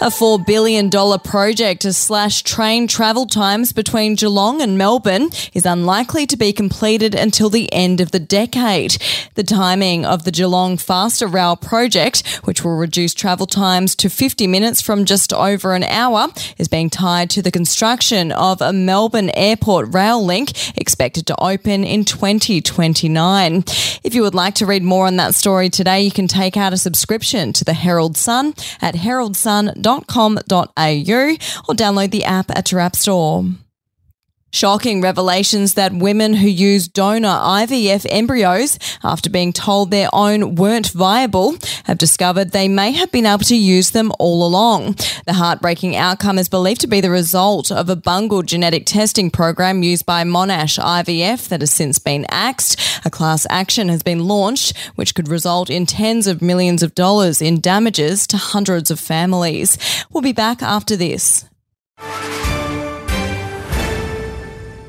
A $4 billion project to slash train travel times between Geelong and Melbourne is unlikely to be completed until the end of the decade. The timing of the Geelong Faster Rail project, which will reduce travel times to 50 minutes from just over an hour, is being tied to the construction of a Melbourne Airport rail link expected to open in 2029. If you would like to read more on that story today, you can take out a subscription to the Herald Sun at heraldsun.com or download the app at your app store. Shocking revelations that women who use donor IVF embryos after being told their own weren't viable have discovered they may have been able to use them all along. The heartbreaking outcome is believed to be the result of a bungled genetic testing program used by Monash IVF that has since been axed. A class action has been launched, which could result in tens of millions of dollars in damages to hundreds of families. We'll be back after this.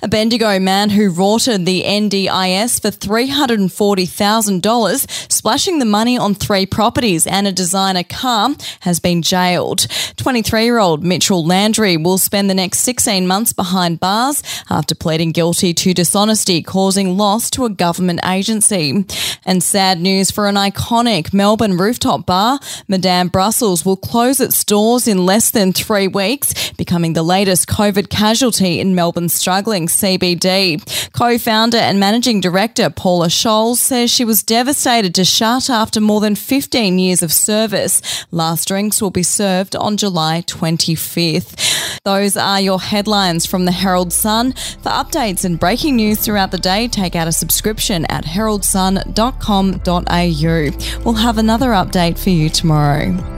A Bendigo man who rorted the NDIS for $340,000, splashing the money on three properties and a designer car, has been jailed. 23 year old Mitchell Landry will spend the next 16 months behind bars after pleading guilty to dishonesty causing loss to a government agency. And sad news for an iconic Melbourne rooftop bar, Madame Brussels will close its doors in less than three weeks, becoming the latest COVID casualty in Melbourne's struggling CBD. Co founder and managing director Paula Scholes says she was devastated to shut after more than 15 years of service. Last drinks will be served on July 25th. Those are your headlines from the Herald Sun. For updates and breaking news throughout the day, take out a subscription at heraldsun.com.au. We'll have another update for you tomorrow.